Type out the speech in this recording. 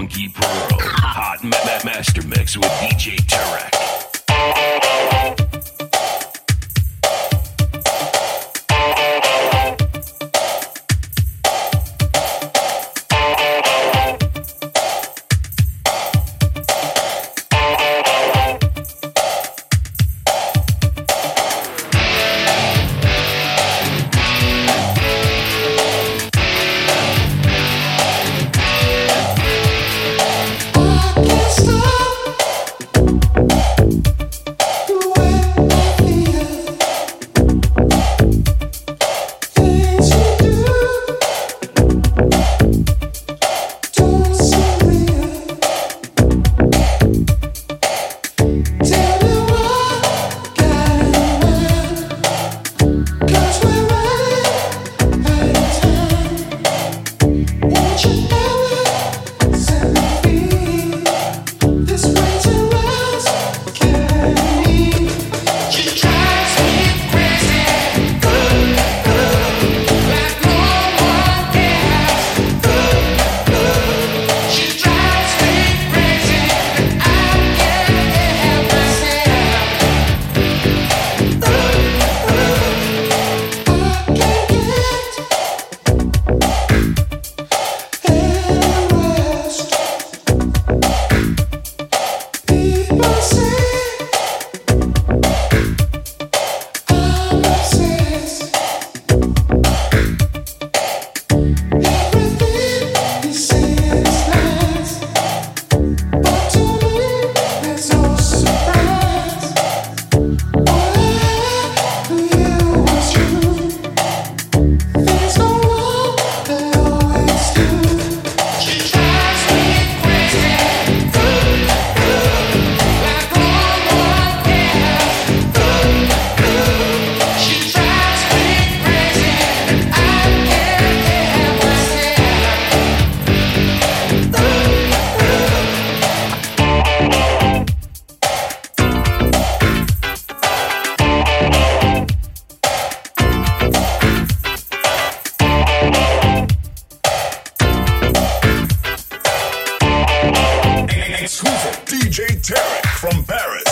Funky Pro, Hot ma- ma- master mix with DJ Tarek. DJ Tarek from Paris.